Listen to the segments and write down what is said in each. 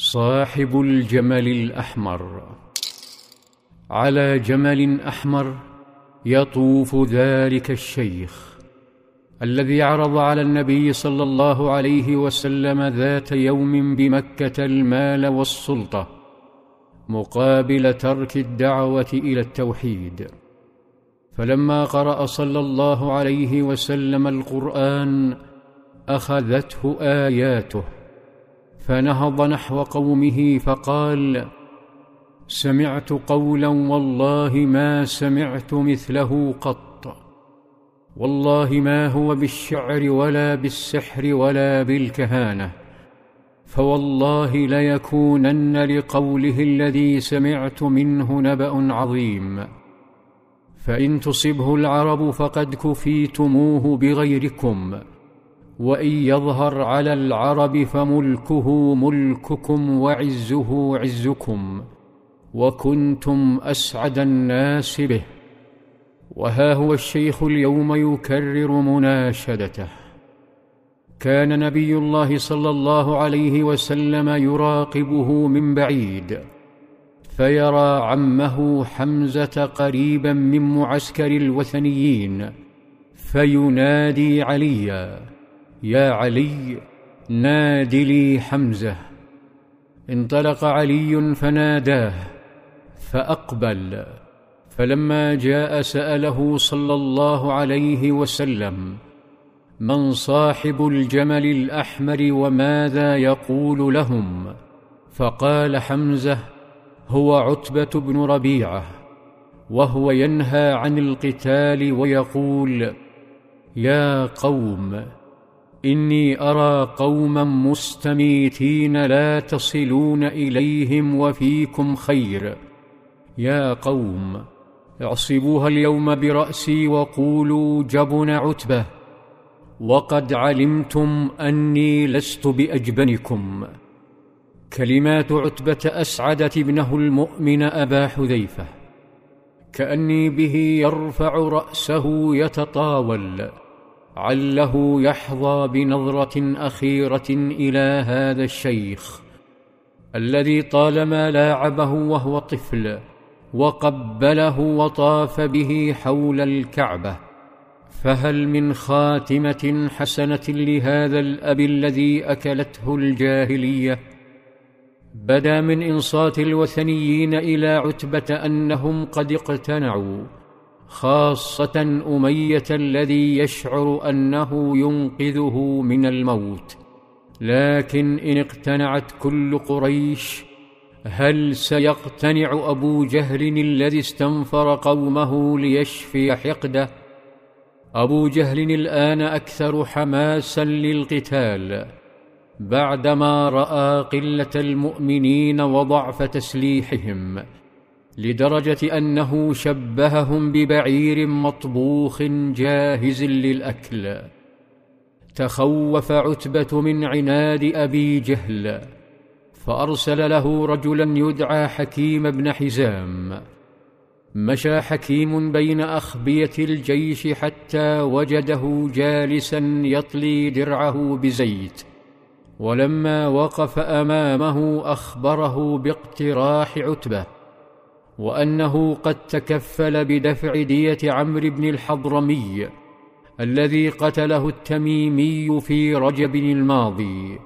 صاحب الجمل الأحمر. على جمل أحمر يطوف ذلك الشيخ الذي عرض على النبي صلى الله عليه وسلم ذات يوم بمكة المال والسلطة مقابل ترك الدعوة إلى التوحيد. فلما قرأ صلى الله عليه وسلم القرآن أخذته آياته. فنهض نحو قومه فقال سمعت قولا والله ما سمعت مثله قط. والله ما هو بالشعر ولا بالسحر ولا بالكهانة. فوالله ليكونن لقوله الذي سمعت منه نبأ عظيم. فإن تصبه العرب فقد كفيتموه بغيركم. وإن يظهر على العرب فملكه ملككم وعزه عزكم وكنتم أسعد الناس به. وها هو الشيخ اليوم يكرر مناشدته. كان نبي الله صلى الله عليه وسلم يراقبه من بعيد فيرى عمه حمزة قريبا من معسكر الوثنيين فينادي عليا يا علي ناد لي حمزة. انطلق علي فناداه فأقبل. فلما جاء سأله صلى الله عليه وسلم من صاحب الجمل الأحمر وماذا يقول لهم؟ فقال حمزة هو عتبة بن ربيعة وهو ينهى عن القتال ويقول يا قوم إني أرى قوما مستميتين لا تصلون إليهم وفيكم خير. يا قوم اعصبوها اليوم برأسي وقولوا جبن عتبة. وقد علمتم أني لست بأجبنكم. كلمات عتبة أسعدت ابنه المؤمن أبا حذيفة. كأني به يرفع رأسه يتطاول. عله يحظى بنظره اخيره إلى هذا الشيخ الذي طالما لاعبه وهو طفل وقبله وطاف به حول الكعبه. فهل من خاتمه حسنه لهذا الاب الذي اكلته الجاهليه؟ بدا من انصات الوثنيين إلى عتبه انهم قد اقتنعوا. خاصة أمية الذي يشعر أنه ينقذه من الموت. لكن إن اقتنعت كل قريش هل سيقتنع أبو جهل الذي استنفر قومه ليشفي حقده؟ أبو جهل الآن أكثر حماسا للقتال. بعدما رأى قلة المؤمنين وضعف تسليحهم لدرجة أنه شبههم ببعير مطبوخ جاهز للأكل. تخوف عتبة من عناد أبي جهل فأرسل له رجلا يدعى حكيم بن حزام. مشى حكيم بين أخبية الجيش حتى وجده جالسا يطلي درعه بزيت. ولما وقف أمامه أخبره باقتراح عتبة وأنه قد تكفل بدفع دية عمرو بن الحضرمي الذي قتله التميمي في رجب الماضي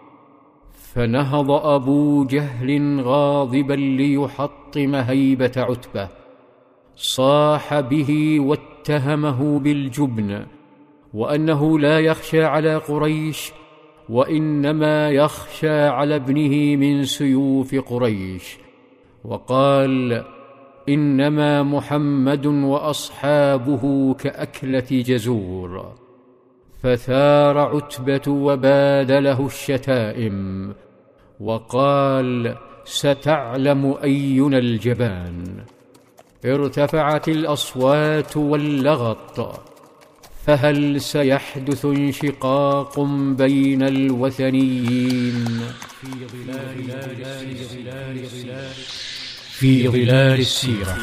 فنهض أبو جهل غاضبا ليحطم هيبة عتبة صاح به واتهمه بالجبن وأنه لا يخشى على قريش وإنما يخشى على ابنه من سيوف قريش وقال إنما محمد وأصحابه كأكلة جزور فثار عتبة وبادله الشتائم وقال ستعلم أينا الجبان ارتفعت الأصوات واللغط فهل سيحدث انشقاق بين الوثنيين؟ في ظلال, في ظلال السيره